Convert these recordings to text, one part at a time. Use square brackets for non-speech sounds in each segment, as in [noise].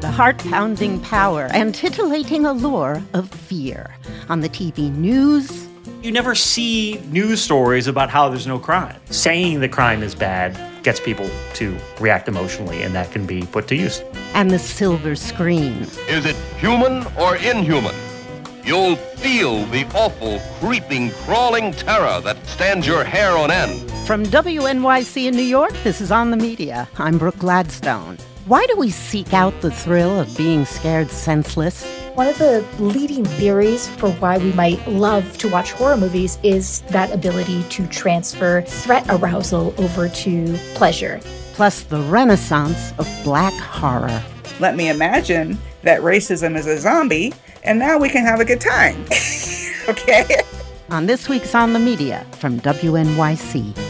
The heart pounding power and titillating allure of fear. On the TV news, you never see news stories about how there's no crime. Saying the crime is bad gets people to react emotionally, and that can be put to use. And the silver screen. Is it human or inhuman? You'll feel the awful, creeping, crawling terror that stands your hair on end. From WNYC in New York, this is On the Media. I'm Brooke Gladstone. Why do we seek out the thrill of being scared senseless? One of the leading theories for why we might love to watch horror movies is that ability to transfer threat arousal over to pleasure. Plus, the renaissance of black horror. Let me imagine that racism is a zombie, and now we can have a good time. [laughs] okay? On this week's On the Media from WNYC.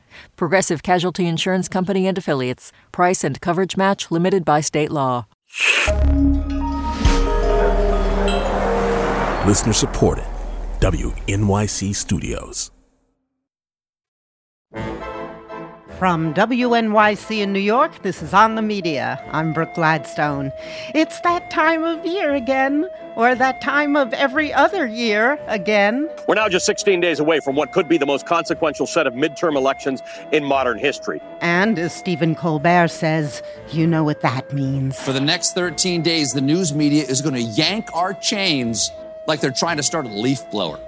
Progressive Casualty Insurance Company and Affiliates. Price and coverage match limited by state law. Listener supported. WNYC Studios. From WNYC in New York, this is On the Media. I'm Brooke Gladstone. It's that time of year again, or that time of every other year again. We're now just 16 days away from what could be the most consequential set of midterm elections in modern history. And as Stephen Colbert says, you know what that means. For the next 13 days, the news media is going to yank our chains like they're trying to start a leaf blower.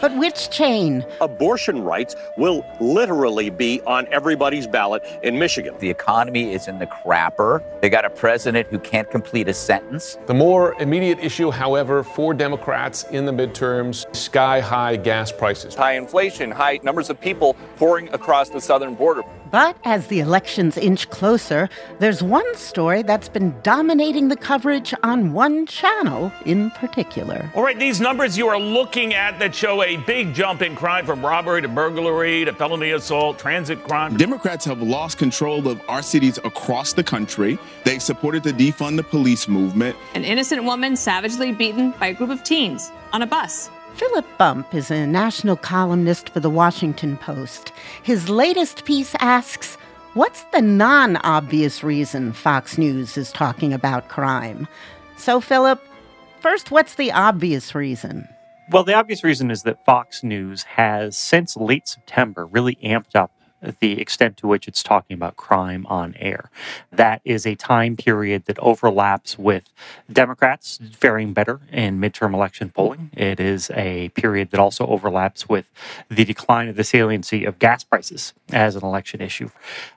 But which chain? Abortion rights will literally be on everybody's ballot in Michigan. The economy is in the crapper. They got a president who can't complete a sentence. The more immediate issue, however, for Democrats in the midterms sky high gas prices, high inflation, high numbers of people pouring across the southern border. But as the elections inch closer, there's one story that's been dominating the coverage on one channel in particular. All right, these numbers you are looking at that show a big jump in crime from robbery to burglary to felony assault, transit crime. Democrats have lost control of our cities across the country. They supported the defund the police movement. An innocent woman savagely beaten by a group of teens on a bus. Philip Bump is a national columnist for the Washington Post. His latest piece asks What's the non obvious reason Fox News is talking about crime? So, Philip, first, what's the obvious reason? Well, the obvious reason is that Fox News has, since late September, really amped up the extent to which it's talking about crime on air. That is a time period that overlaps with Democrats faring better in midterm election polling. It is a period that also overlaps with the decline of the saliency of gas prices as an election issue.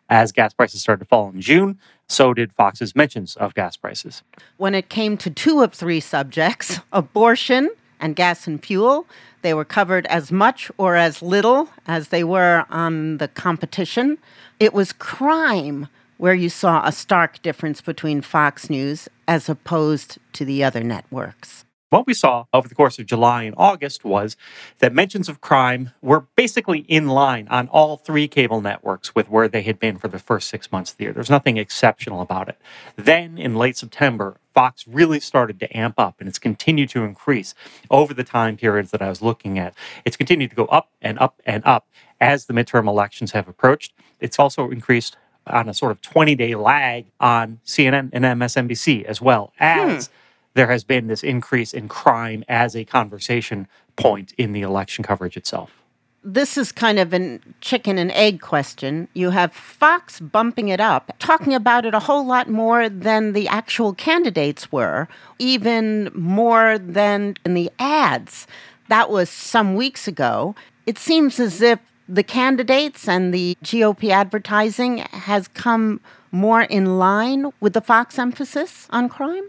As gas prices started to fall in June, so did Fox's mentions of gas prices. When it came to two of three subjects, [laughs] abortion and gas and fuel, they were covered as much or as little as they were on the competition. It was crime where you saw a stark difference between Fox News as opposed to the other networks. What we saw over the course of July and August was that mentions of crime were basically in line on all three cable networks with where they had been for the first six months of the year. There's nothing exceptional about it. Then in late September, Fox really started to amp up and it's continued to increase over the time periods that I was looking at. It's continued to go up and up and up as the midterm elections have approached. It's also increased on a sort of 20 day lag on CNN and MSNBC as well as hmm. there has been this increase in crime as a conversation point in the election coverage itself this is kind of a chicken and egg question. You have Fox bumping it up, talking about it a whole lot more than the actual candidates were, even more than in the ads. That was some weeks ago. It seems as if the candidates and the GOP advertising has come more in line with the Fox emphasis on crime?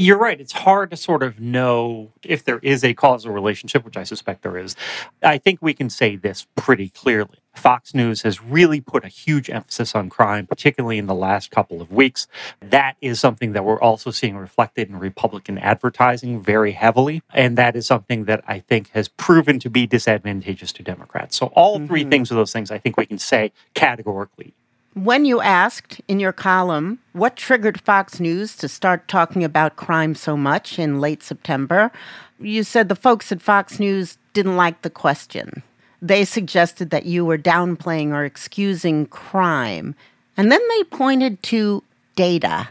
You're right. It's hard to sort of know if there is a causal relationship, which I suspect there is. I think we can say this pretty clearly. Fox News has really put a huge emphasis on crime, particularly in the last couple of weeks. That is something that we're also seeing reflected in Republican advertising very heavily. And that is something that I think has proven to be disadvantageous to Democrats. So, all three Mhm. things of those things I think we can say categorically. When you asked in your column what triggered Fox News to start talking about crime so much in late September, you said the folks at Fox News didn't like the question. They suggested that you were downplaying or excusing crime. And then they pointed to data,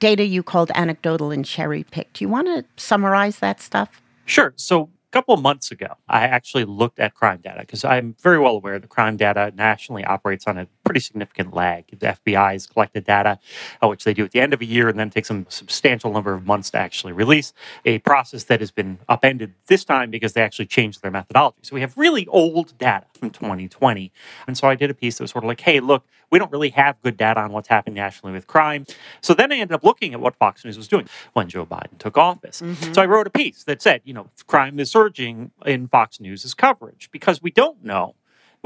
data you called anecdotal and cherry picked. Do you want to summarize that stuff? Sure. So, a couple of months ago, I actually looked at crime data because I'm very well aware that crime data nationally operates on a pretty significant lag. The FBI has collected data, uh, which they do at the end of a year, and then takes them a substantial number of months to actually release a process that has been upended this time because they actually changed their methodology. So we have really old data from 2020. And so I did a piece that was sort of like, hey, look, we don't really have good data on what's happening nationally with crime. So then I ended up looking at what Fox News was doing when Joe Biden took office. So I wrote a piece that said, you know, crime is surging in Fox News' coverage because we don't know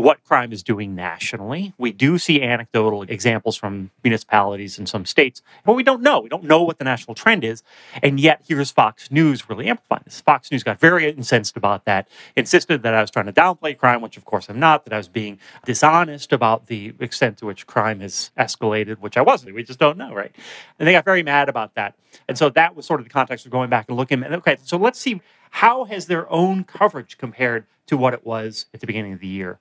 what crime is doing nationally. We do see anecdotal examples from municipalities in some states, but we don't know. We don't know what the national trend is. And yet, here's Fox News really amplifying this. Fox News got very incensed about that, insisted that I was trying to downplay crime, which of course I'm not, that I was being dishonest about the extent to which crime has escalated, which I wasn't. We just don't know, right? And they got very mad about that. And so that was sort of the context of going back and looking at, okay, so let's see how has their own coverage compared to what it was at the beginning of the year.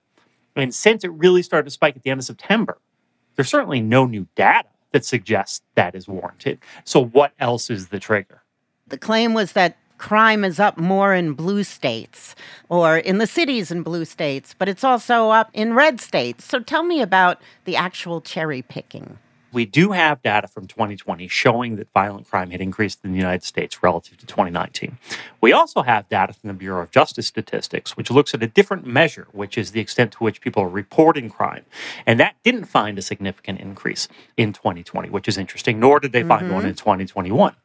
And since it really started to spike at the end of September, there's certainly no new data that suggests that is warranted. So, what else is the trigger? The claim was that crime is up more in blue states or in the cities in blue states, but it's also up in red states. So tell me about the actual cherry picking. We do have data from 2020 showing that violent crime had increased in the United States relative to 2019. We also have data from the Bureau of Justice Statistics, which looks at a different measure, which is the extent to which people are reporting crime. And that didn't find a significant increase in 2020, which is interesting, nor did they find one Mhm. in 2021.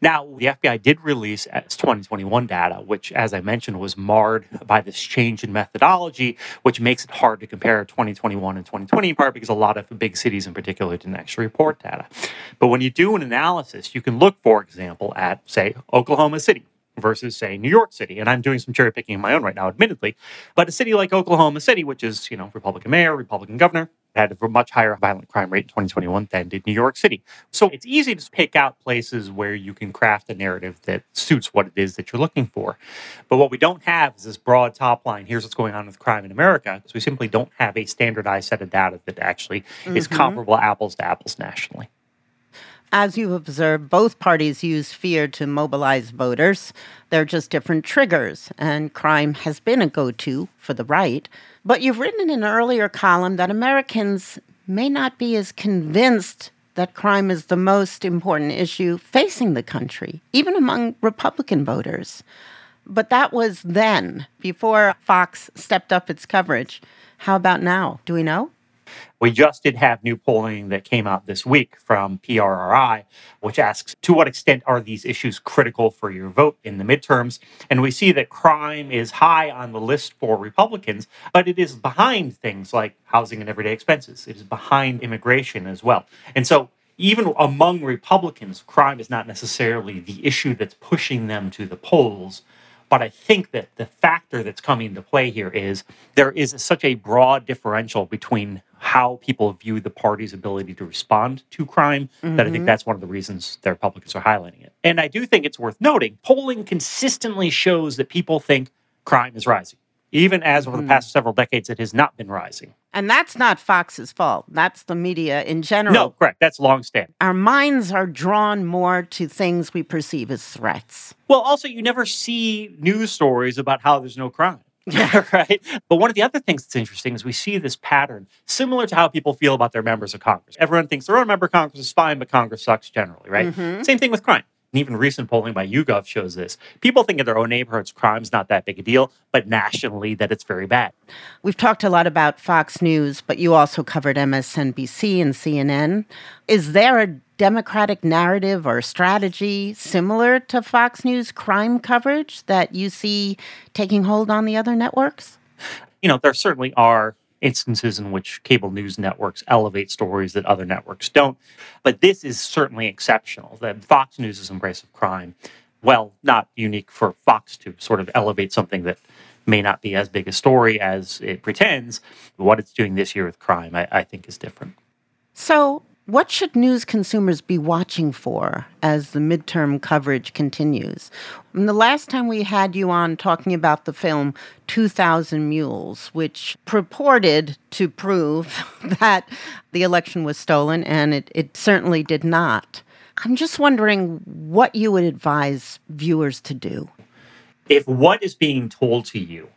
Now, the FBI did release its 2021 data, which, as I mentioned, was marred by this change in methodology, which makes it hard to compare 2021 and 2020 in part because a lot of big cities in particular didn't actually report data. But when you do an analysis, you can look, for example, at, say, Oklahoma City versus say New York City. And I'm doing some cherry picking of my own right now, admittedly. But a city like Oklahoma City, which is, you know, Republican mayor, Republican governor, had a much higher violent crime rate in 2021 than did New York City. So it's easy to pick out places where you can craft a narrative that suits what it is that you're looking for. But what we don't have is this broad top line. Here's what's going on with crime in America, because we simply don't have a standardized set of data that actually is Mhm. comparable apples to apples nationally. As you've observed, both parties use fear to mobilize voters. They're just different triggers, and crime has been a go to for the right. But you've written in an earlier column that Americans may not be as convinced that crime is the most important issue facing the country, even among Republican voters. But that was then, before Fox stepped up its coverage. How about now? Do we know? We just did have new polling that came out this week from PRRI, which asks to what extent are these issues critical for your vote in the midterms? And we see that crime is high on the list for Republicans, but it is behind things like housing and everyday expenses. It is behind immigration as well. And so even among Republicans, crime is not necessarily the issue that's pushing them to the polls. But I think that the factor that's coming into play here is there is such a broad differential between how people view the party's ability to respond to crime that I think Mhm. that's one of the reasons the Republicans are highlighting it. And I do think it's worth noting polling consistently shows that people think crime is rising, even as over the past several decades it has not been rising. And that's not Fox's fault. That's the media in general. No, correct. That's long standing. Our minds are drawn more to things we perceive as threats. Well, also, you never see news stories about how there's no crime. [laughs] [laughs] right? But one of the other things that's interesting is we see this pattern similar to how people feel about their members of Congress. Everyone thinks their own member of Congress is fine, but Congress sucks generally, right? Mhm. Same thing with crime. And even recent polling by YouGov shows this. People think in their own neighborhoods crime's not that big a deal, but nationally that it's very bad. We've talked a lot about Fox News, but you also covered MSNBC and CNN. Is there a Democratic narrative or strategy similar to Fox News crime coverage that you see taking hold on the other networks? you know, there certainly are instances in which cable news networks elevate stories that other networks don't. But this is certainly exceptional that Fox News' embrace of crime, well, not unique for Fox to sort of elevate something that may not be as big a story as it pretends. What it's doing this year with crime, I, I think, is different. So, what should news consumers be watching for as the midterm coverage continues? And the last time we had you on talking about the film 2000 Mules, which purported to prove [laughs] that the election was stolen, and it, it certainly did not. I'm just wondering what you would advise viewers to do. If what is being told to you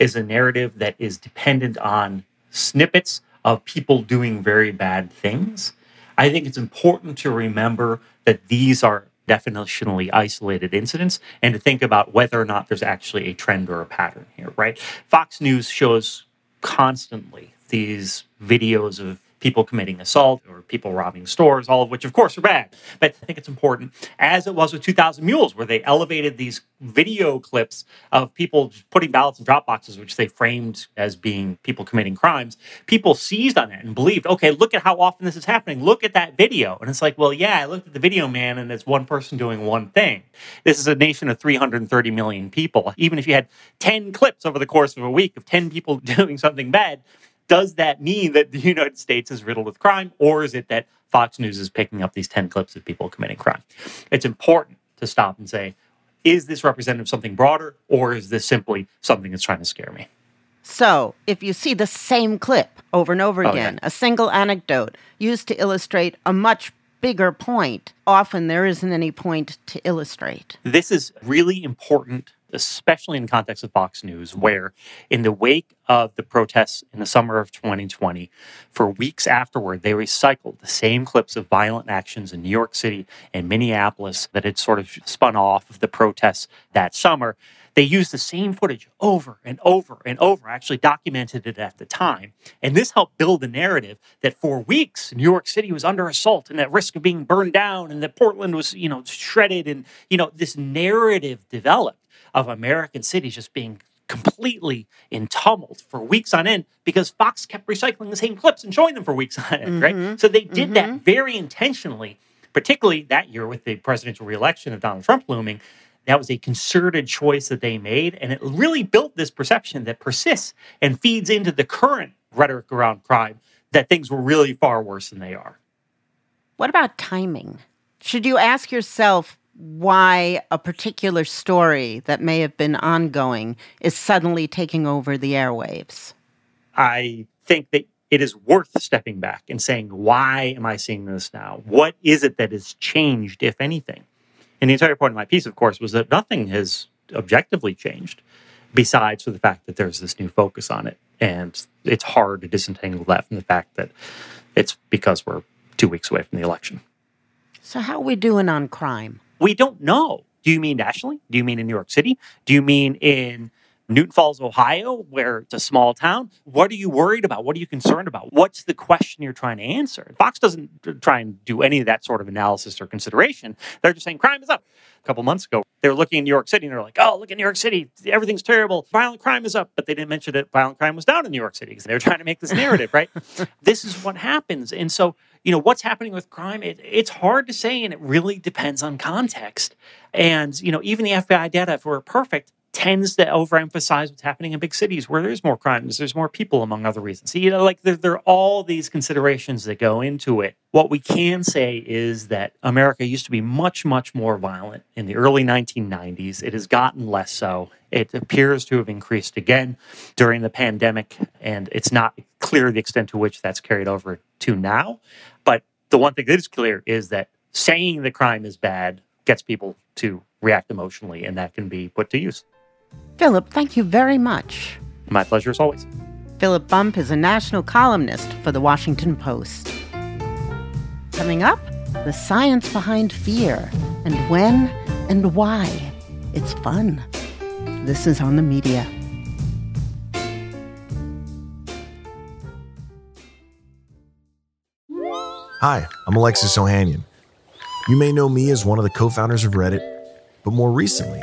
is a narrative that is dependent on snippets of people doing very bad things, I think it's important to remember that these are definitionally isolated incidents and to think about whether or not there's actually a trend or a pattern here, right? Fox News shows constantly these videos of people committing assault or people robbing stores, all of which, of course, are bad. But I think it's important, as it was with 2000 Mules, where they elevated these video clips of people putting ballots in drop boxes, which they framed as being people committing crimes. People seized on that and believed, okay, look at how often this is happening. Look at that video. And it's like, well, yeah, I looked at the video, man, and it's one person doing one thing. This is a nation of 330 million people. Even if you had 10 clips over the course of a week of 10 people [laughs] doing something bad, does that mean that the [laughs] United States is riddled with crime, or is it that Fox News is picking up these 10 clips of people committing crime? It's important to stop and say, is this representative of something broader, or is this simply something that's trying to scare me? So, if you see the same clip over and over oh, again, Okay. a single anecdote used to illustrate a much bigger point, often there isn't any point to illustrate. This is really important, especially in the context of Fox News, where in the wake of the protests in the summer of 2020, for weeks afterward, they recycled the same clips of violent actions in New York City and Minneapolis that had sort of spun off of the protests that summer. They used the same footage over and over and over, I actually documented it at the time. And this helped build the narrative that for weeks New York City was under assault and at risk of being burned down and that Portland was, you know, shredded and, you know, this narrative developed of American cities just being completely in tumult for weeks on end because Fox kept recycling the same clips and showing them for weeks [laughs] on end, right? Mhm. So they did that very intentionally, particularly that year with the presidential reelection of Donald Trump looming. That was a concerted choice that they made, and it really built this perception that persists and feeds into the current rhetoric around crime that things were really far worse than they are. What about timing? Should you ask yourself why a particular story that may have been ongoing is suddenly taking over the airwaves? I think that it is worth stepping back and saying, why am I seeing this now? What is it that has changed, if anything? And the entire point of my piece, of course, was that nothing has objectively changed besides for the fact that there's this new focus on it. And it's hard to disentangle that from the fact that it's because we're two weeks away from the election. So, how are we doing on crime? We don't know. Do you mean nationally? Do you mean in New York City? Do you mean in Newton Falls, Ohio, where it's a small town? What are you worried about? What are you concerned about? What's the question you're trying to answer? Fox doesn't uh, try and do any of that sort of analysis or consideration. They're just saying crime is up. A couple months ago, they were looking in New York City and they're like, oh, look at New York City. Everything's terrible. Violent crime is up. But they didn't mention that violent crime was down in New York City because they were trying to make this narrative, right? [laughs] this is what happens. And so, you know, what's happening with crime, it, it's hard to say and it really depends on context. And, you know, even the FBI data, if we're perfect, tends to overemphasize what's happening in big cities where there's more crimes, there's more people, among other reasons. So, you know, like there, there are all these considerations that go into it. What we can say is that America used to be much, much more violent in the early 1990s. It has gotten less so. It appears to have increased again during the pandemic, and it's not clear the extent to which that's carried over to now. But the one thing that is clear is that saying the crime is bad gets people to react emotionally, and that can be put to use. Philip, thank you very much. My pleasure as always. Philip Bump is a national columnist for the Washington Post. Coming up, the science behind fear and when and why. It's fun. This is on the media. Hi, I'm Alexis Ohanian. You may know me as one of the co founders of Reddit, but more recently,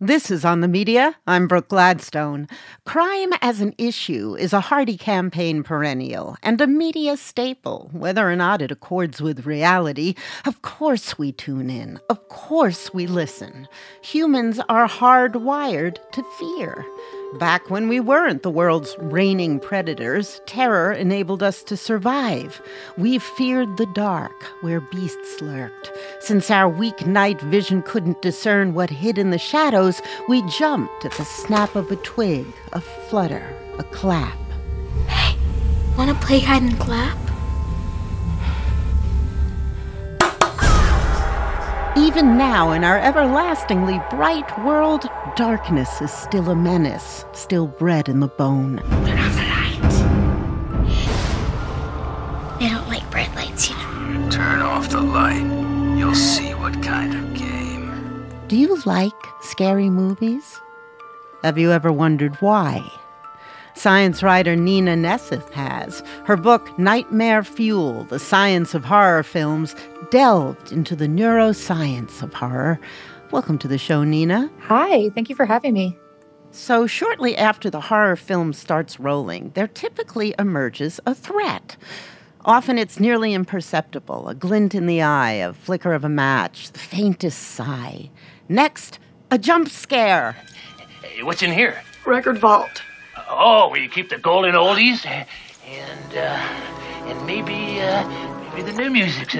This is On the Media. I'm Brooke Gladstone. Crime as an issue is a hearty campaign perennial and a media staple. Whether or not it accords with reality, of course we tune in. Of course we listen. Humans are hardwired to fear. Back when we weren't the world's reigning predators, terror enabled us to survive. We feared the dark, where beasts lurked. Since our weak night vision couldn't discern what hid in the shadows, we jumped at the snap of a twig, a flutter, a clap. Hey, wanna play hide and clap? Even now, in our everlastingly bright world, darkness is still a menace, still bred in the bone. Turn off the lights. They don't like bright lights, you know. Turn off the light. You'll see what kind of game. Do you like scary movies? Have you ever wondered why? Science writer Nina Nesseth has. Her book, Nightmare Fuel The Science of Horror Films, delved into the neuroscience of horror. Welcome to the show, Nina. Hi, thank you for having me. So, shortly after the horror film starts rolling, there typically emerges a threat. Often it's nearly imperceptible a glint in the eye, a flicker of a match, the faintest sigh. Next, a jump scare. Hey, what's in here? Record vault. Oh, where you keep the golden oldies and uh, and maybe uh, maybe the new music.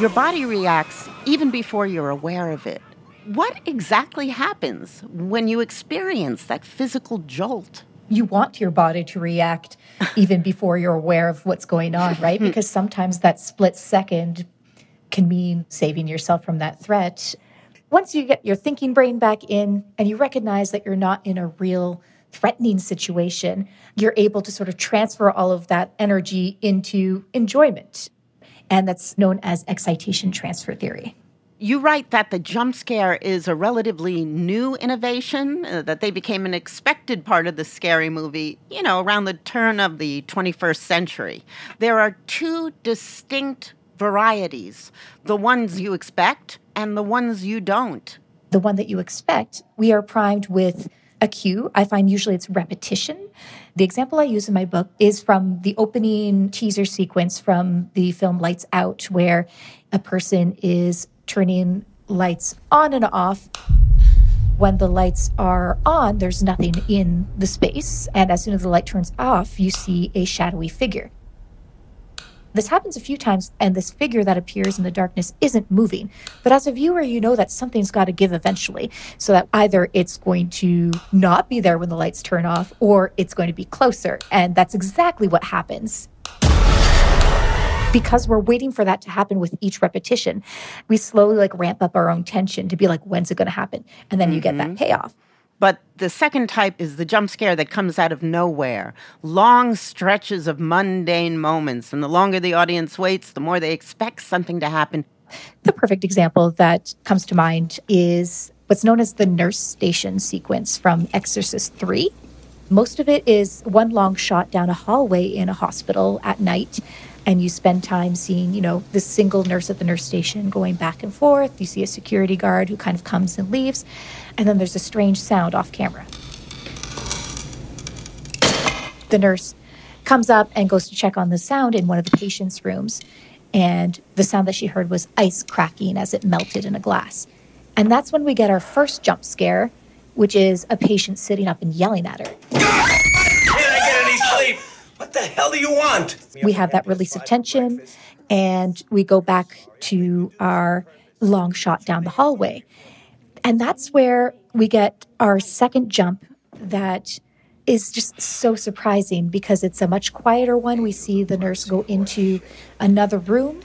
Your body reacts even before you're aware of it. What exactly happens when you experience that physical jolt? You want your body to react even before you're aware of what's going on, right? [laughs] because sometimes that split second can mean saving yourself from that threat once you get your thinking brain back in and you recognize that you're not in a real threatening situation, you're able to sort of transfer all of that energy into enjoyment. And that's known as excitation transfer theory. You write that the jump scare is a relatively new innovation, uh, that they became an expected part of the scary movie, you know, around the turn of the 21st century. There are two distinct varieties the ones you expect and the ones you don't. The one that you expect, we are primed with a cue. I find usually it's repetition. The example I use in my book is from the opening teaser sequence from the film Lights Out, where a person is turning lights on and off. When the lights are on, there's nothing in the space. And as soon as the light turns off, you see a shadowy figure. This happens a few times, and this figure that appears in the darkness isn't moving. But as a viewer, you know that something's got to give eventually, so that either it's going to not be there when the lights turn off, or it's going to be closer. And that's exactly what happens because we're waiting for that to happen with each repetition we slowly like ramp up our own tension to be like when's it going to happen and then mm-hmm. you get that mm-hmm. payoff but the second type is the jump scare that comes out of nowhere. Long stretches of mundane moments. And the longer the audience waits, the more they expect something to happen. The perfect example that comes to mind is what's known as the nurse station sequence from Exorcist 3. Most of it is one long shot down a hallway in a hospital at night and you spend time seeing, you know, the single nurse at the nurse station going back and forth. You see a security guard who kind of comes and leaves, and then there's a strange sound off camera. The nurse comes up and goes to check on the sound in one of the patient's rooms, and the sound that she heard was ice cracking as it melted in a glass. And that's when we get our first jump scare, which is a patient sitting up and yelling at her. Can I get any sleep? What the hell do you want? We have that release of tension, and we go back to our long shot down the hallway. And that's where we get our second jump that is just so surprising because it's a much quieter one. We see the nurse go into another room.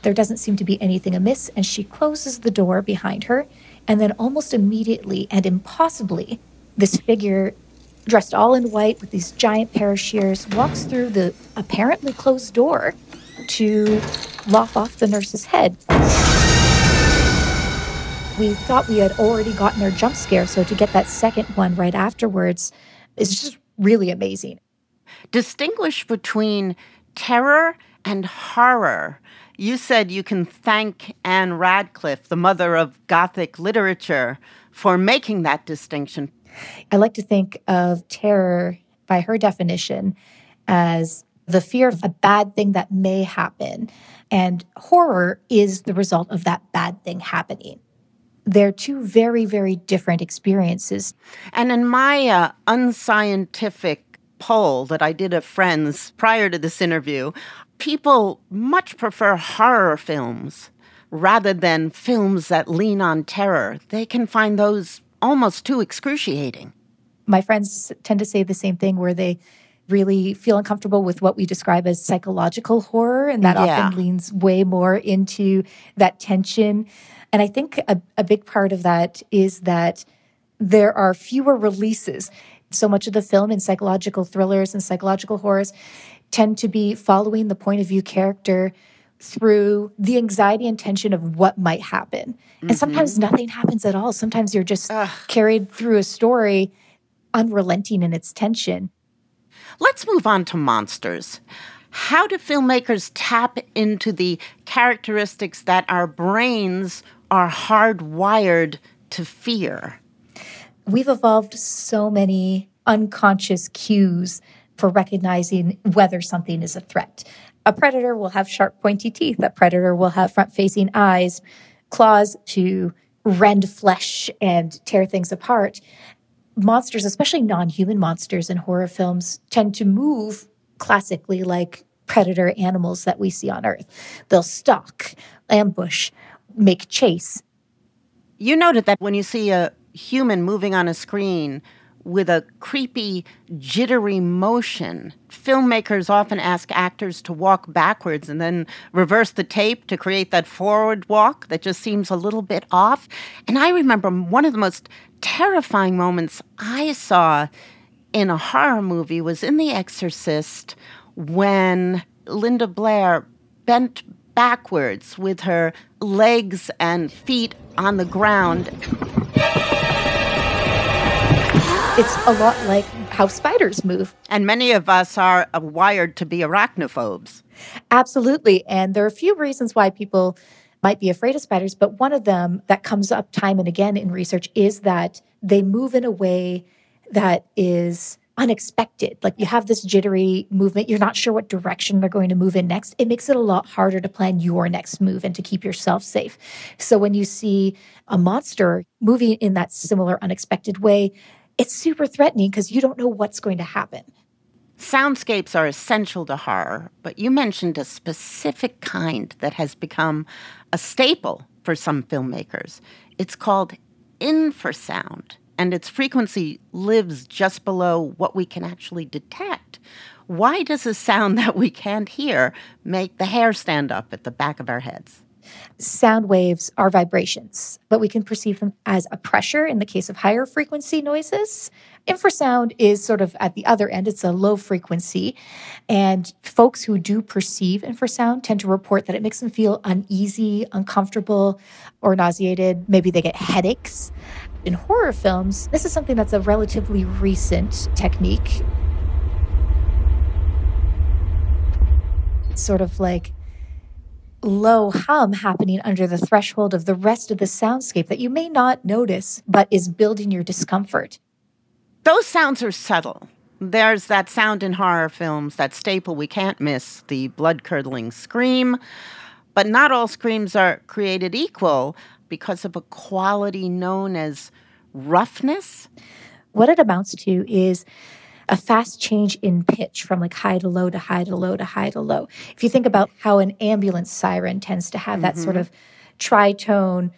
There doesn't seem to be anything amiss, and she closes the door behind her And then almost immediately and impossibly, this figure dressed all in white with these giant pair of shears walks through the apparently closed door to lop off the nurse's head. We thought we had already gotten our jump scare, so to get that second one right afterwards is just really amazing. Distinguish between terror and horror. You said you can thank Ann Radcliffe, the mother of Gothic literature, for making that distinction. I like to think of terror, by her definition, as the fear of a bad thing that may happen. And horror is the result of that bad thing happening. They're two very, very different experiences. And in my uh, unscientific poll that I did of friends prior to this interview, people much prefer horror films rather than films that lean on terror. They can find those almost too excruciating. My friends tend to say the same thing where they really feel uncomfortable with what we describe as psychological horror, and that Yeah. often leans way more into that tension. And I think a, a big part of that is that there are fewer releases. So much of the film in psychological thrillers and psychological horrors tend to be following the point of view character through the anxiety and tension of what might happen. And mm-hmm. sometimes nothing happens at all. Sometimes you're just carried through a story unrelenting in its tension. Let's move on to monsters. How do filmmakers tap into the characteristics that our brains are hardwired to fear? We've evolved so many unconscious cues for recognizing whether something is a threat. A predator will have sharp, pointy teeth. A predator will have front facing eyes, claws to rend flesh and tear things apart. Monsters, especially non human monsters in horror films, tend to move classically like predator animals that we see on Earth. They'll stalk, ambush, make chase. You noted that when you see a human moving on a screen with a creepy, jittery motion, filmmakers often ask actors to walk backwards and then reverse the tape to create that forward walk that just seems a little bit off. And I remember one of the most terrifying moments I saw in a horror movie was in The Exorcist when Linda Blair bent backwards with her legs and feet on the ground. It's a lot like how spiders move. And many of us are wired to be arachnophobes. Absolutely. And there are a few reasons why people might be afraid of spiders, but one of them that comes up time and again in research is that they move in a way that is unexpected. Like you have this jittery movement, you're not sure what direction they're going to move in next. It makes it a lot harder to plan your next move and to keep yourself safe. So when you see a monster moving in that similar unexpected way, it's super threatening because you don't know what's going to happen. Soundscapes are essential to horror, but you mentioned a specific kind that has become a staple for some filmmakers. It's called infrasound, and its frequency lives just below what we can actually detect. Why does a sound [laughs] that we can't hear make the hair stand up at the back of our heads? Sound waves are vibrations, but we can perceive them as a pressure in the case of higher frequency noises. Infrasound is sort of at the other end, it's a low frequency. And folks who do perceive infrasound tend to report that it makes them feel uneasy, uncomfortable, or nauseated. Maybe they get headaches. In horror films, this is something that's a relatively recent technique. It's sort of like low hum happening under the threshold of the rest of the soundscape that you may not notice, but is building your discomfort. Those sounds are subtle. There's that sound in horror films, that staple we can't miss, the blood curdling scream. But not all screams are created equal because of a quality known as roughness. What it amounts to is a fast change in pitch from like high to low to high to low to high to low. If you think about how an ambulance siren tends to have that sort Mhm. of tritone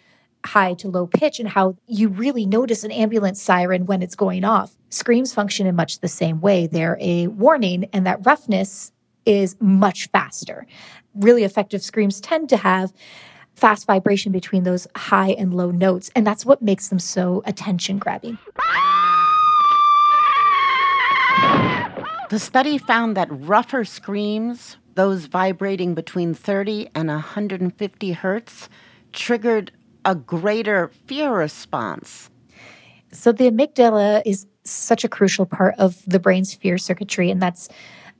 high to low pitch and how you really notice an ambulance siren when it's going off. Screams function in much the same way. They're a warning and that roughness is much faster. Really effective screams tend to have fast vibration between those high and low notes. And that's what makes them so attention grabbing. The study found that rougher screams, those vibrating between 30 and 150 hertz, triggered a greater fear response. So the amygdala is such a crucial part of the brain's fear circuitry, and that's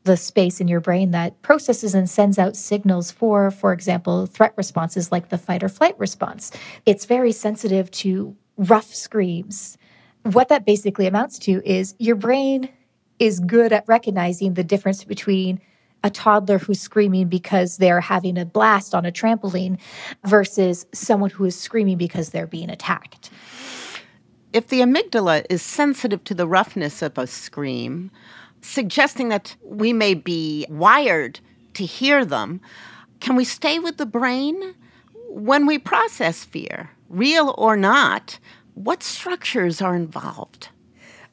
the space in your brain that processes and sends out signals for, for example, threat responses like the fight or flight response. It's very sensitive to rough screams. What that basically amounts to is your brain is good at recognizing the difference between a toddler who's screaming because they're having a blast on a trampoline versus someone who is screaming because they're being attacked. If the amygdala is sensitive to the roughness of a scream, suggesting that we may be wired to hear them, can we stay with the brain? When we process fear, real or not, what structures are involved?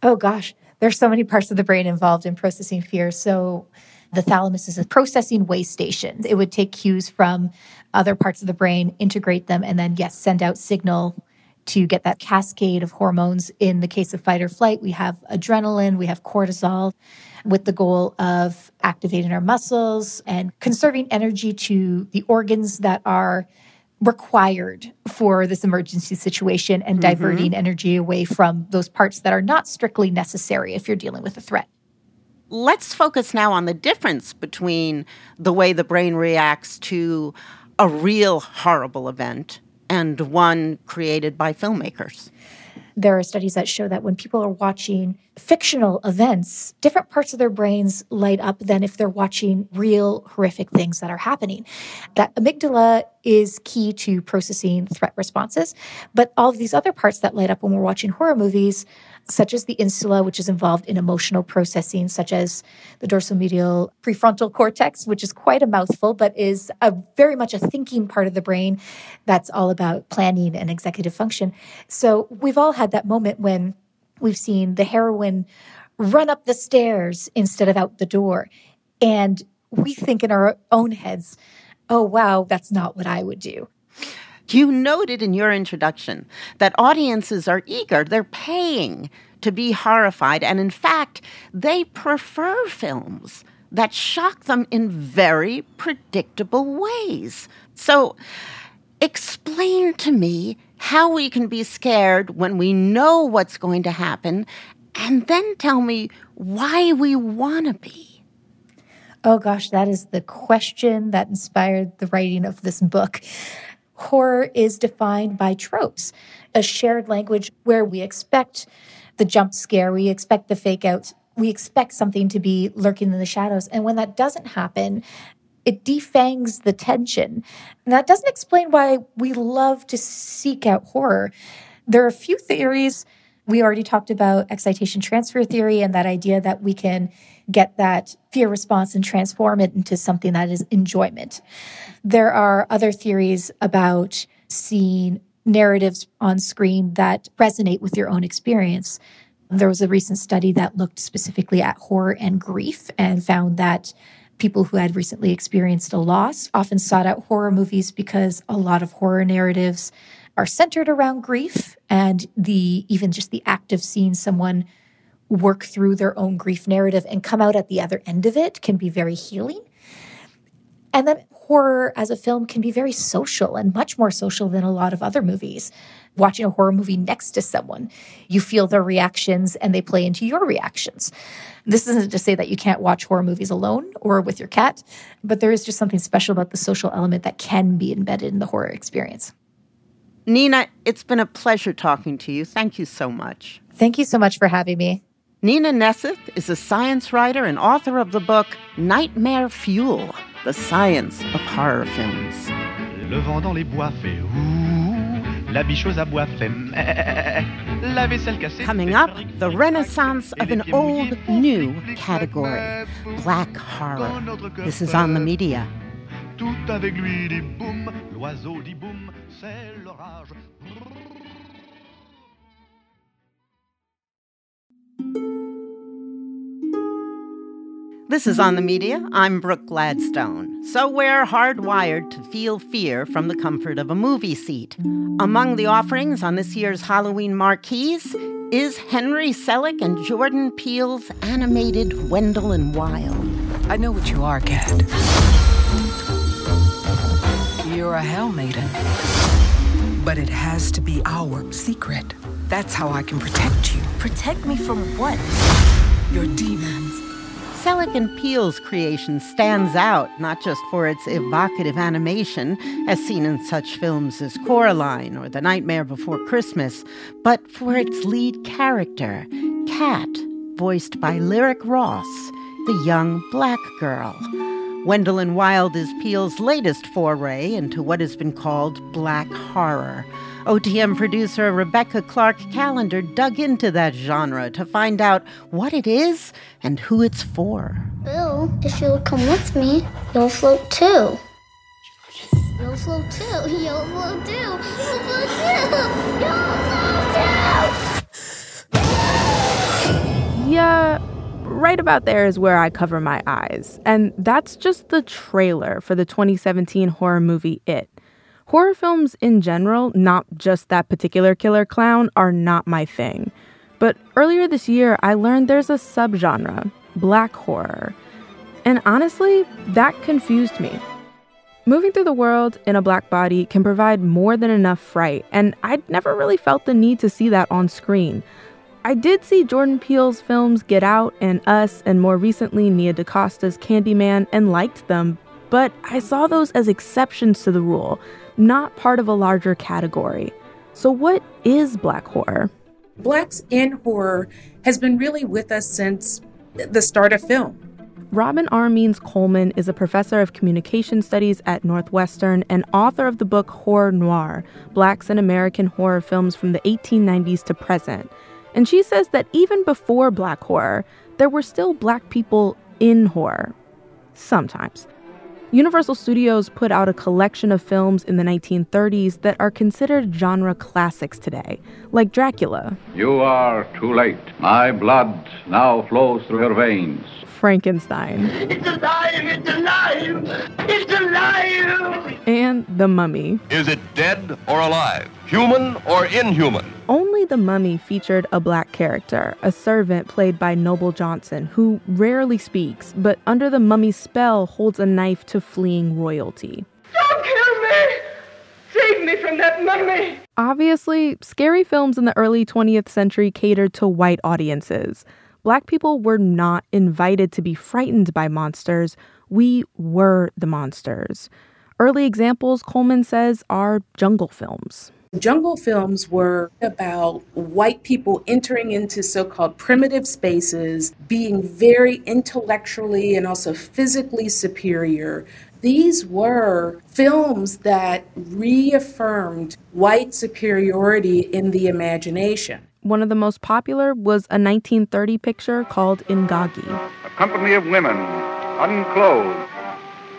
Oh gosh, there's so many parts of the brain involved in processing fear. So the thalamus is a processing way station. It would take cues from other parts of the brain, integrate them, and then, yes, send out signal to get that cascade of hormones. In the case of fight or flight, we have adrenaline, we have cortisol, with the goal of activating our muscles and conserving energy to the organs that are required for this emergency situation and Mm-hmm. diverting energy away from those parts that are not strictly necessary if you're dealing with a threat. Let's focus now on the difference between the way the brain reacts to a real horrible event and one created by filmmakers. There are studies that show that when people are watching fictional events, different parts of their brains light up than if they're watching real horrific things that are happening. That amygdala is key to processing threat responses, but all of these other parts that light up when we're watching horror movies, such as the insula, which is involved in emotional processing, such as the dorsomedial prefrontal cortex, which is quite a mouthful, but is a very much a thinking part of the brain that's all about planning and executive function. So we've all had that moment when we've seen the heroine run up the stairs instead of out the door. And we think in our own heads, oh, wow, that's not what I would do. You noted in your introduction that audiences are eager, they're paying to be horrified, and in fact, they prefer films that shock them in very predictable ways. So, explain to me how we can be scared when we know what's going to happen, and then tell me why we want to be. Oh gosh, that is the question that inspired the writing of this book. Horror is defined by tropes, a shared language where we expect the jump scare, we expect the fake out, we expect something to be lurking in the shadows. And when that doesn't happen, it defangs the tension. And that doesn't explain why we love to seek out horror. There are a few theories. We already talked about excitation transfer theory and that idea that we can get that fear response and transform it into something that is enjoyment. There are other theories about seeing narratives on screen that resonate with your own experience. There was a recent study that looked specifically at horror and grief and found that people who had recently experienced a loss often sought out horror movies because a lot of horror narratives are centered around grief and the even just the act of seeing someone work through their own grief narrative and come out at the other end of it can be very healing. And then horror as a film can be very social and much more social than a lot of other movies. Watching a horror movie next to someone, you feel their reactions and they play into your reactions. This isn't to say that you can't watch horror movies alone or with your cat, but there is just something special about the social element that can be embedded in the horror experience. Nina, it's been a pleasure talking to you. Thank you so much. Thank you so much for having me. Nina Nesseth is a science writer and author of the book Nightmare Fuel The Science of Horror Films. Le vent dans les bois fait ouh, la biche aux abois fait la vaisselle cassée. Coming up, the renaissance of an old new category black horror. This is on the media. Tout avec lui dit boum, l'oiseau dit boum, c'est l'orage. This is On the Media. I'm Brooke Gladstone. So we're hardwired to feel fear from the comfort of a movie seat. Among the offerings on this year's Halloween marquees is Henry Selick and Jordan Peele's animated Wendell and Wild. I know what you are, Cat. You're a Hell Maiden. But it has to be our secret. That's how I can protect you. Protect me from what? Your demons. Selick and Peele's creation stands out not just for its evocative animation, as seen in such films as Coraline or The Nightmare Before Christmas, but for its lead character, Cat, voiced by Lyric Ross, the young black girl. Wendell and Wild is Peele's latest foray into what has been called black horror. OTM producer Rebecca Clark Callender dug into that genre to find out what it is and who it's for. Bill, if you'll come with me, you'll float too. You'll float too. [laughs] You'll float too. You'll float too. You'll float too. Yeah, right about there is where I cover my eyes. And that's just the trailer for the 2017 horror movie It. Horror films in general, not just that particular killer clown, are not my thing. But earlier this year, I learned there's a subgenre, black horror. And honestly, that confused me. Moving through the world in a black body can provide more than enough fright, and I'd never really felt the need to see that on screen. I did see Jordan Peele's films Get Out and Us, and more recently Nia DaCosta's Candyman, and liked them, but I saw those as exceptions to the rule not part of a larger category. So, what is black horror? Blacks in horror has been really with us since the start of film. Robin R. Means Coleman is a professor of communication studies at Northwestern and author of the book Horror Noir Blacks in American Horror Films from the 1890s to Present. And she says that even before black horror, there were still black people in horror. Sometimes. Universal Studios put out a collection of films in the 1930s that are considered genre classics today, like Dracula. You are too late. My blood now flows through your veins. Frankenstein. It's alive! It's alive! It's alive! And The Mummy. Is it dead or alive? Human or inhuman? Only The Mummy featured a black character, a servant played by Noble Johnson, who rarely speaks, but under the mummy's spell holds a knife to fleeing royalty. Don't kill me! Save me from that mummy! Obviously, scary films in the early 20th century catered to white audiences. Black people were not invited to be frightened by monsters. We were the monsters. Early examples, Coleman says, are jungle films. Jungle films were about white people entering into so called primitive spaces, being very intellectually and also physically superior. These were films that reaffirmed white superiority in the imagination. One of the most popular was a 1930 picture called Ingagi. A company of women, unclothed,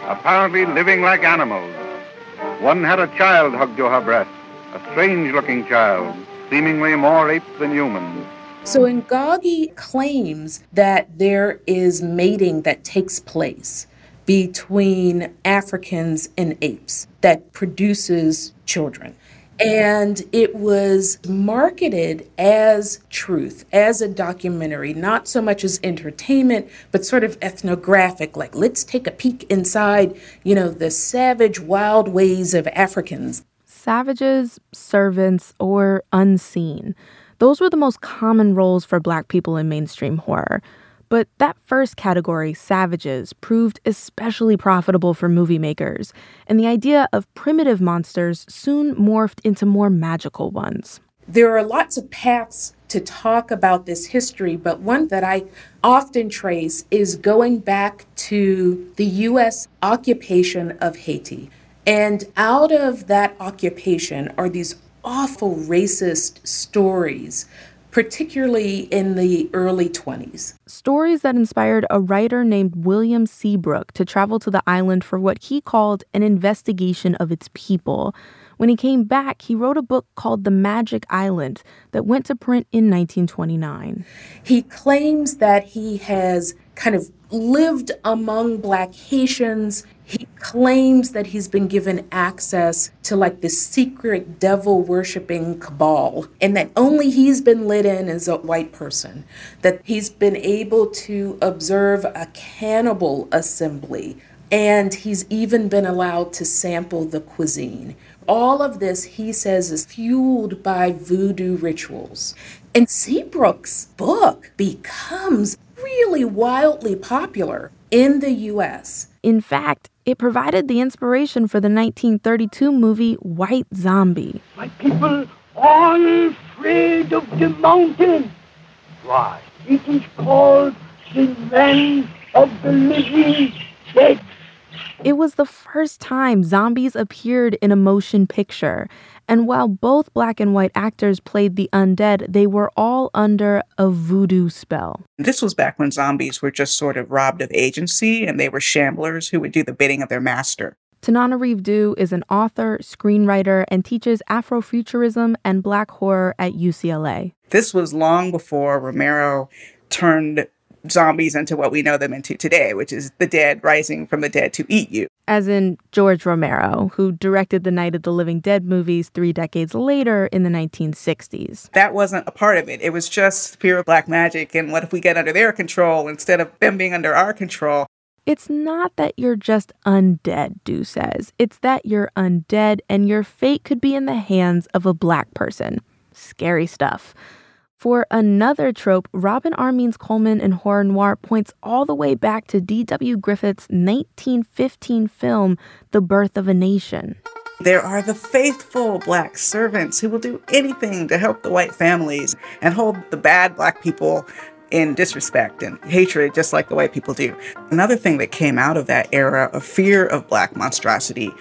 apparently living like animals. One had a child hugged to her breast, a strange looking child, seemingly more ape than human. So Ingagi claims that there is mating that takes place between Africans and apes that produces children. And it was marketed as truth, as a documentary, not so much as entertainment, but sort of ethnographic, like let's take a peek inside, you know, the savage, wild ways of Africans. Savages, servants, or unseen. Those were the most common roles for black people in mainstream horror. But that first category, savages, proved especially profitable for movie makers, and the idea of primitive monsters soon morphed into more magical ones. There are lots of paths to talk about this history, but one that I often trace is going back to the U.S. occupation of Haiti. And out of that occupation are these awful racist stories particularly in the early 20s. Stories that inspired a writer named William Seabrook to travel to the island for what he called an investigation of its people. When he came back, he wrote a book called The Magic Island that went to print in 1929. He claims that he has kind of lived among black Haitians. He claims that he's been given access to like this secret devil worshiping cabal, and that only he's been let in as a white person. That he's been able to observe a cannibal assembly, and he's even been allowed to sample the cuisine. All of this, he says, is fueled by voodoo rituals. And Seabrook's book becomes really wildly popular in the US. In fact, it provided the inspiration for the 1932 movie White Zombie. My people all afraid of the mountain. Why? It is called the land of the living dead. It was the first time zombies appeared in a motion picture. And while both black and white actors played the undead, they were all under a voodoo spell. This was back when zombies were just sort of robbed of agency and they were shamblers who would do the bidding of their master. Tananarive Due is an author, screenwriter, and teaches Afrofuturism and black horror at UCLA. This was long before Romero turned zombies into what we know them into today, which is the dead rising from the dead to eat you. As in George Romero, who directed the Night of the Living Dead movies three decades later in the 1960s. That wasn't a part of it. It was just pure black magic. And what if we get under their control instead of them being under our control? It's not that you're just undead, Due says. It's that you're undead and your fate could be in the hands of a black person. Scary stuff. For another trope, Robin R. Means Coleman in Horror Noir points all the way back to D.W. Griffith's 1915 film, The Birth of a Nation. There are the faithful black servants who will do anything to help the white families and hold the bad black people in disrespect and hatred, just like the white people do. Another thing that came out of that era of fear of black monstrosity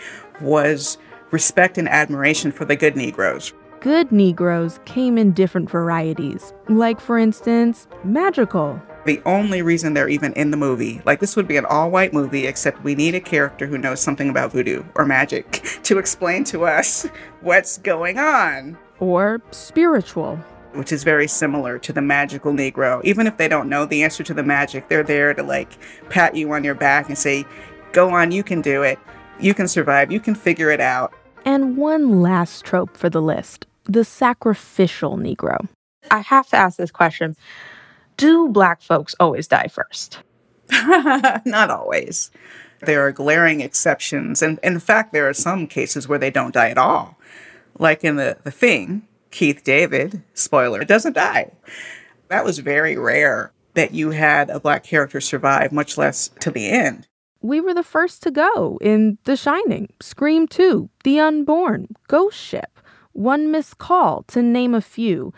was respect and admiration for the good Negroes good Negroes came in different varieties. Like, for instance, magical. The only reason they're even in the movie, like this would be an all white movie, except we need a character who knows something about voodoo or magic [laughs] to explain to us [laughs] what's going on. Or spiritual. Which is very similar to the magical Negro. Even if they don't know the answer to the magic, they're there to like pat you on your back and say, Go on, you can do it. You can survive. You can figure it out. And one last trope for the list the sacrificial Negro. I have to ask this question Do Black folks always die first? [laughs] Not always. There are glaring exceptions. And in fact, there are some cases where they don't die at all. Like in the, the Thing, Keith David, spoiler, doesn't die. That was very rare that you had a black character survive, much less to the end. We were the first to go in The Shining, Scream 2, The Unborn, Ghost Ship one missed call, to name a few.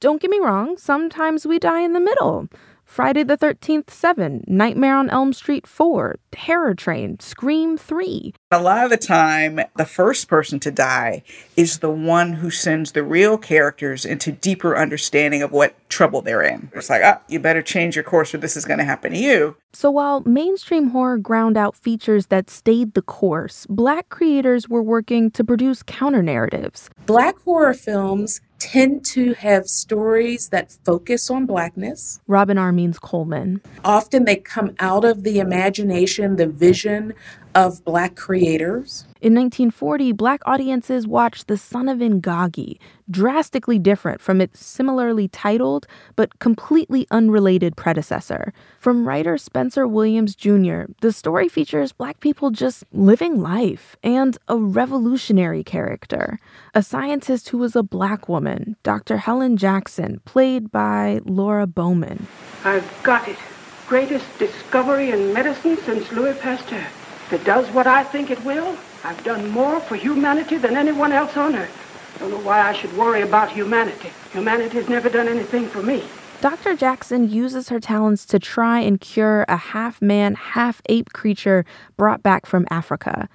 Don't get me wrong, sometimes we die in the middle. Friday the 13th 7, Nightmare on Elm Street 4, Terror Train, Scream 3. A lot of the time, the first person to die is the one who sends the real characters into deeper understanding of what trouble they're in. It's like, ah, oh, you better change your course or this is going to happen to you. So while mainstream horror ground out features that stayed the course, black creators were working to produce counter narratives. Black horror films tend to have stories that focus on blackness. Robin R. Means Coleman. Often they come out of the imagination, the vision of black creators. In 1940, black audiences watched The Son of Ingagi, drastically different from its similarly titled but completely unrelated predecessor. From writer Spencer Williams Jr., the story features black people just living life and a revolutionary character, a scientist who was a black woman, Dr. Helen Jackson, played by Laura Bowman. I've got it. Greatest discovery in medicine since Louis Pasteur. If it does what I think it will, I've done more for humanity than anyone else on earth. Don't know why I should worry about humanity. Humanity's never done anything for me. Dr. Jackson uses her talents to try and cure a half man, half ape creature brought back from Africa.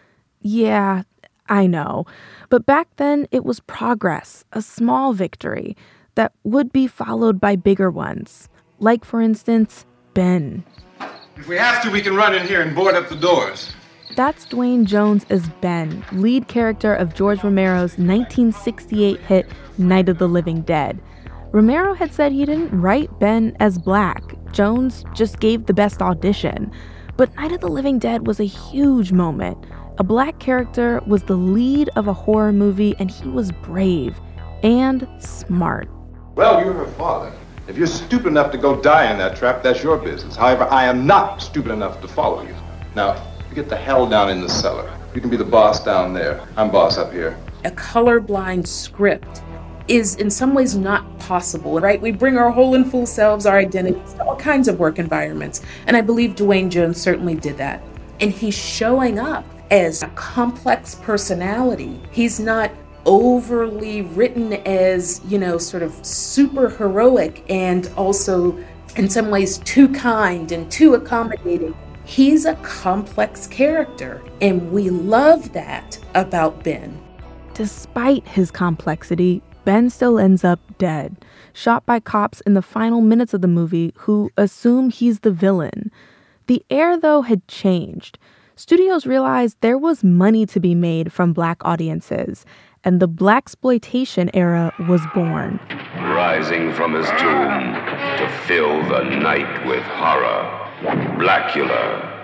Yeah, I know. But back then, it was progress, a small victory that would be followed by bigger ones. Like, for instance, Ben. If we have to, we can run in here and board up the doors. That's Duane Jones as Ben, lead character of George Romero's 1968 hit Night of the Living Dead. Romero had said he didn't write Ben as black. Jones just gave the best audition. But Night of the Living Dead was a huge moment. A black character was the lead of a horror movie, and he was brave and smart. Well, you're her father. If you're stupid enough to go die in that trap, that's your business. However, I am not stupid enough to follow you. Now, you get the hell down in the cellar. You can be the boss down there. I'm boss up here. A colorblind script is in some ways not possible, right? We bring our whole and full selves, our identities to all kinds of work environments. And I believe Duane Jones certainly did that. And he's showing up as a complex personality. He's not overly written as, you know, sort of super heroic and also in some ways too kind and too accommodating. He's a complex character, and we love that about Ben. Despite his complexity, Ben still ends up dead, shot by cops in the final minutes of the movie who assume he's the villain. The air, though, had changed. Studios realized there was money to be made from black audiences, and the blaxploitation era was born. Rising from his tomb to fill the night with horror, Blackula,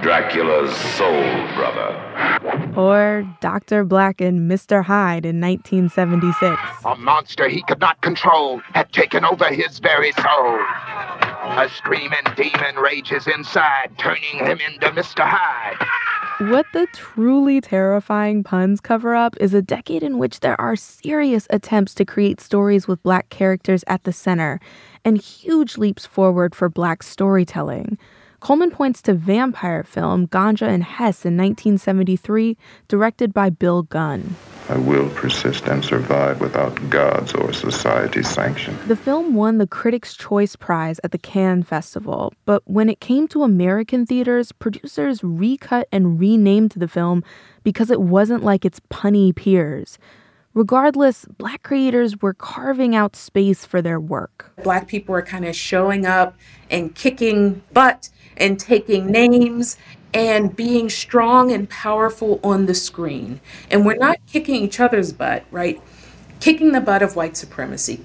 Dracula's soul brother. Or Dr. Black and Mr. Hyde in 1976. A monster he could not control had taken over his very soul. A screaming demon rages inside, turning him into Mr. Hyde. What the truly terrifying puns cover up is a decade in which there are serious attempts to create stories with black characters at the center and huge leaps forward for black storytelling. Coleman points to vampire film Ganja and Hess in 1973, directed by Bill Gunn. I will persist and survive without God's or society's sanction. The film won the Critics' Choice Prize at the Cannes Festival, but when it came to American theaters, producers recut and renamed the film because it wasn't like its punny peers. Regardless, black creators were carving out space for their work. Black people were kind of showing up and kicking butt and taking names and being strong and powerful on the screen. And we're not kicking each other's butt, right? Kicking the butt of white supremacy.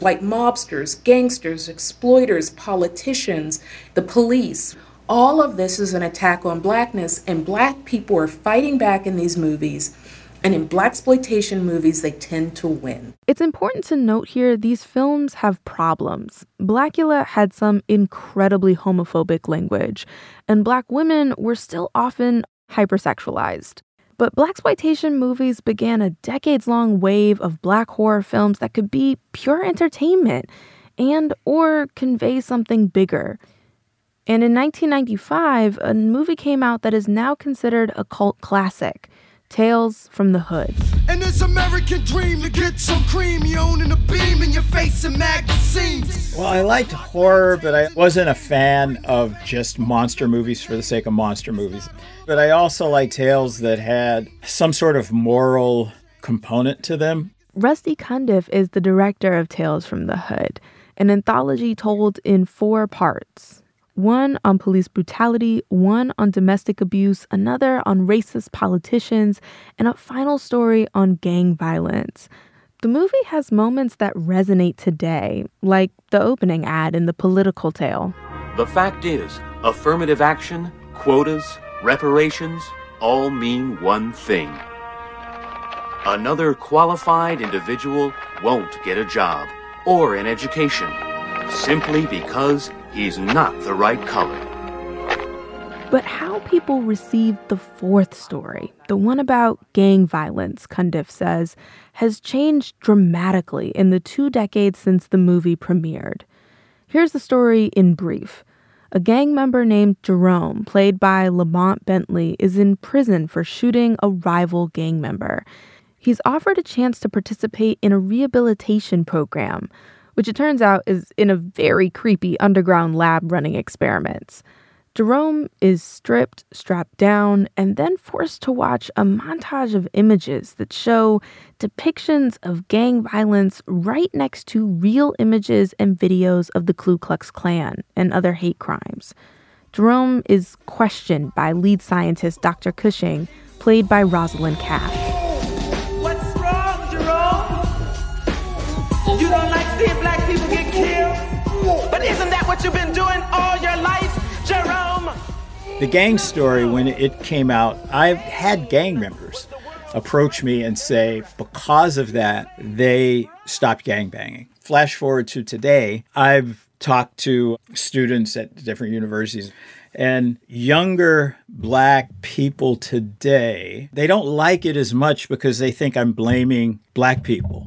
Like mobsters, gangsters, exploiters, politicians, the police. All of this is an attack on blackness, and black people are fighting back in these movies and in blaxploitation movies, they tend to win. It's important to note here these films have problems. Blackula had some incredibly homophobic language, and black women were still often hypersexualized. But blaxploitation movies began a decades-long wave of black horror films that could be pure entertainment and or convey something bigger. And in 1995, a movie came out that is now considered a cult classic. Tales from the Hood. And this American dream to get some cream, you owning a beam in your face and magazines. Well, I liked horror, but I wasn't a fan of just monster movies for the sake of monster movies. But I also like tales that had some sort of moral component to them. Rusty Cundiff is the director of Tales from the Hood, an anthology told in four parts one on police brutality, one on domestic abuse, another on racist politicians, and a final story on gang violence. The movie has moments that resonate today, like the opening ad in the political tale. The fact is, affirmative action, quotas, reparations all mean one thing. Another qualified individual won't get a job or an education simply because he's not the right color. But how people received the fourth story, the one about gang violence, Cundiff says, has changed dramatically in the two decades since the movie premiered. Here's the story in brief. A gang member named Jerome, played by Lamont Bentley, is in prison for shooting a rival gang member. He's offered a chance to participate in a rehabilitation program which it turns out is in a very creepy underground lab running experiments. Jerome is stripped, strapped down, and then forced to watch a montage of images that show depictions of gang violence right next to real images and videos of the Ku Klux Klan and other hate crimes. Jerome is questioned by lead scientist Dr. Cushing, played by Rosalind Cash. You don't like seeing black people get killed? But isn't that what you've been doing all your life, Jerome? The gang story, when it came out, I've had gang members approach me and say, because of that, they stopped gangbanging. Flash forward to today, I've talked to students at different universities and younger black people today, they don't like it as much because they think I'm blaming black people.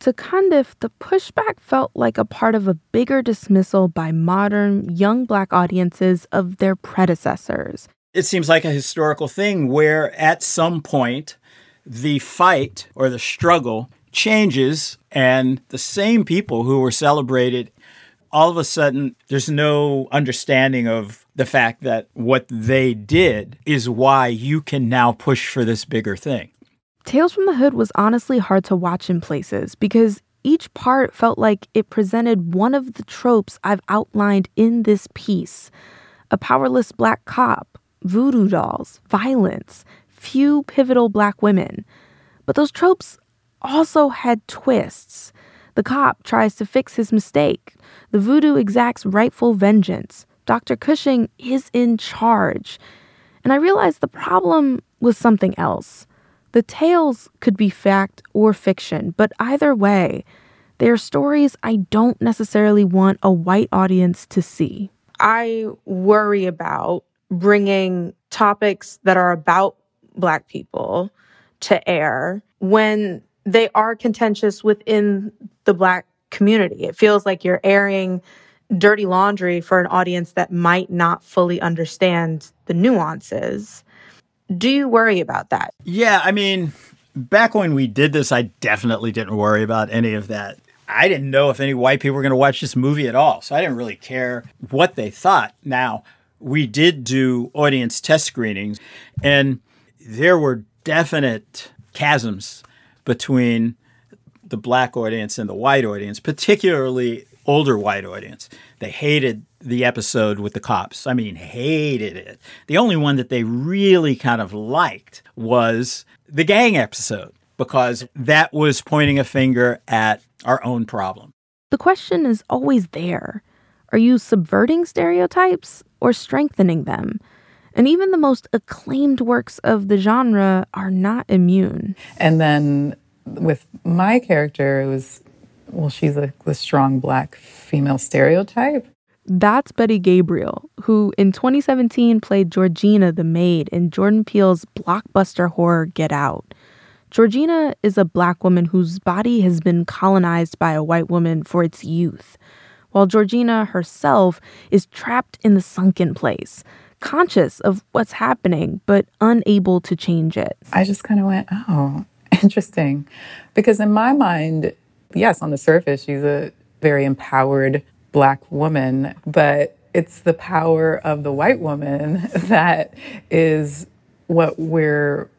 To Cundiff, the pushback felt like a part of a bigger dismissal by modern, young black audiences of their predecessors. It seems like a historical thing where at some point the fight or the struggle changes, and the same people who were celebrated all of a sudden there's no understanding of the fact that what they did is why you can now push for this bigger thing. Tales from the Hood was honestly hard to watch in places because each part felt like it presented one of the tropes I've outlined in this piece a powerless black cop, voodoo dolls, violence, few pivotal black women. But those tropes also had twists. The cop tries to fix his mistake, the voodoo exacts rightful vengeance. Dr. Cushing is in charge. And I realized the problem was something else. The tales could be fact or fiction, but either way, they are stories I don't necessarily want a white audience to see. I worry about bringing topics that are about Black people to air when they are contentious within the Black community. It feels like you're airing dirty laundry for an audience that might not fully understand the nuances. Do you worry about that? Yeah, I mean, back when we did this, I definitely didn't worry about any of that. I didn't know if any white people were going to watch this movie at all, so I didn't really care what they thought. Now, we did do audience test screenings, and there were definite chasms between the black audience and the white audience, particularly older white audience. They hated the episode with the cops. I mean, hated it. The only one that they really kind of liked was the gang episode because that was pointing a finger at our own problem. The question is always there. Are you subverting stereotypes or strengthening them? And even the most acclaimed works of the genre are not immune. And then with my character, it was, well, she's a, a strong black female stereotype. That's Betty Gabriel, who in 2017 played Georgina the maid in Jordan Peele's blockbuster horror Get Out. Georgina is a black woman whose body has been colonized by a white woman for its youth, while Georgina herself is trapped in the sunken place, conscious of what's happening but unable to change it. I just kind of went, oh, [laughs] interesting. Because in my mind, yes, on the surface, she's a very empowered black woman, but it's the power of the white woman [laughs] that is what we're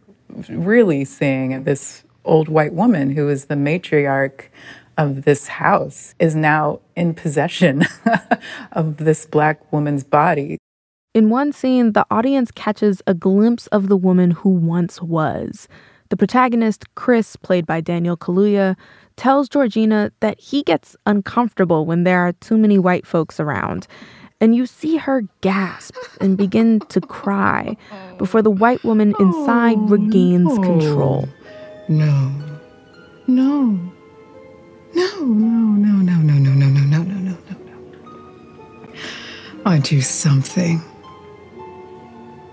really seeing. This old white woman who is the matriarch of this house is now in possession [laughs] of this black woman's body. In one scene, the audience catches a glimpse of the woman who once was. The protagonist, Chris, played by Daniel Kaluuya, tells Georgina that he gets uncomfortable when there are too many white folks around. And you see her gasp and begin to cry before the white woman inside oh, regains no. control. No. No. No, no, no, no, no, no, no, no, no, no, no, no. I do something.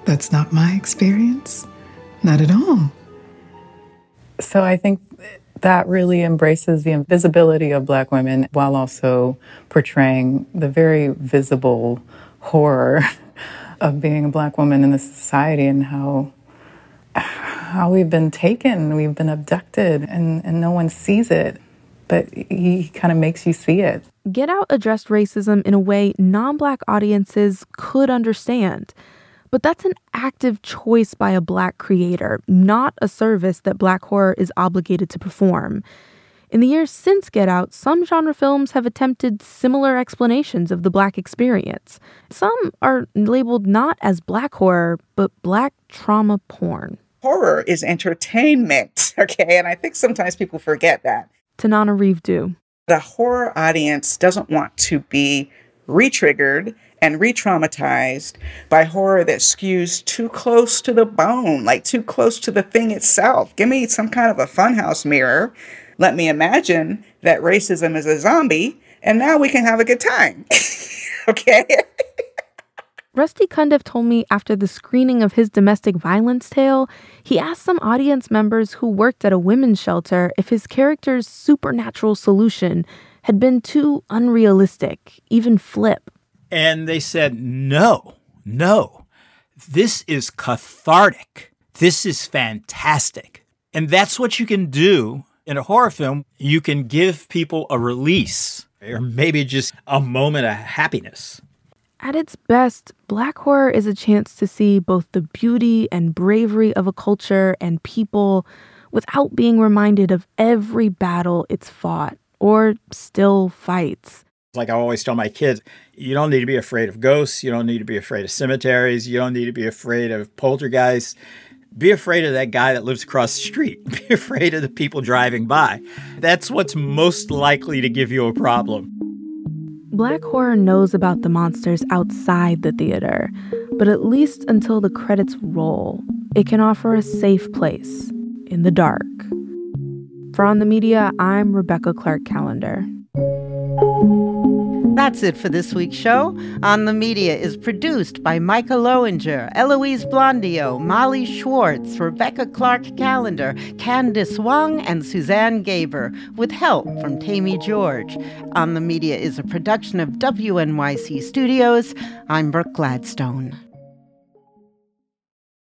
That's not my experience. Not at all. So I think that really embraces the invisibility of Black women while also portraying the very visible horror [laughs] of being a Black woman in this society and how how we've been taken, we've been abducted, and, and no one sees it. But he kind of makes you see it. Get Out addressed racism in a way non Black audiences could understand. But that's an active choice by a Black creator, not a service that Black horror is obligated to perform. In the years since Get Out, some genre films have attempted similar explanations of the Black experience. Some are labeled not as Black horror, but Black trauma porn. Horror is entertainment, [laughs] okay? And I think sometimes people forget that. Tananarive Due. The horror audience doesn't want to be re-triggered and re-traumatized by horror that skews too close to the bone, like too close to the thing itself. Give me some kind of a funhouse mirror. Let me imagine that racism is a zombie, and now we can have a good time. [laughs] okay? Rusty Cundiff told me after the screening of his domestic violence tale, he asked some audience members who worked at a women's shelter if his character's supernatural solution had been too unrealistic, even flip. And they said, no, no, this is cathartic. This is fantastic. And that's what you can do in a horror film. You can give people a release or maybe just a moment of happiness. At its best, black horror is a chance to see both the beauty and bravery of a culture and people without being reminded of every battle it's fought or still fights. Like I always tell my kids, you don't need to be afraid of ghosts. You don't need to be afraid of cemeteries. You don't need to be afraid of poltergeists. Be afraid of that guy that lives across the street. [laughs] Be afraid of the people driving by. That's what's most likely to give you a problem. Black horror knows about the monsters outside the theater, but at least until the credits roll, it can offer a safe place in the dark. For On the Media, I'm Rebecca Clark Callender. That's it for this week's show. On the Media is produced by Micah Lowinger, Eloise Blondiau, Molly Schwartz, Rebecca Clark Callender, Candice Wong, and Suzanne Gaber, with help from Tammy George. On the Media is a production of WNYC Studios. I'm Brooke Gladstone.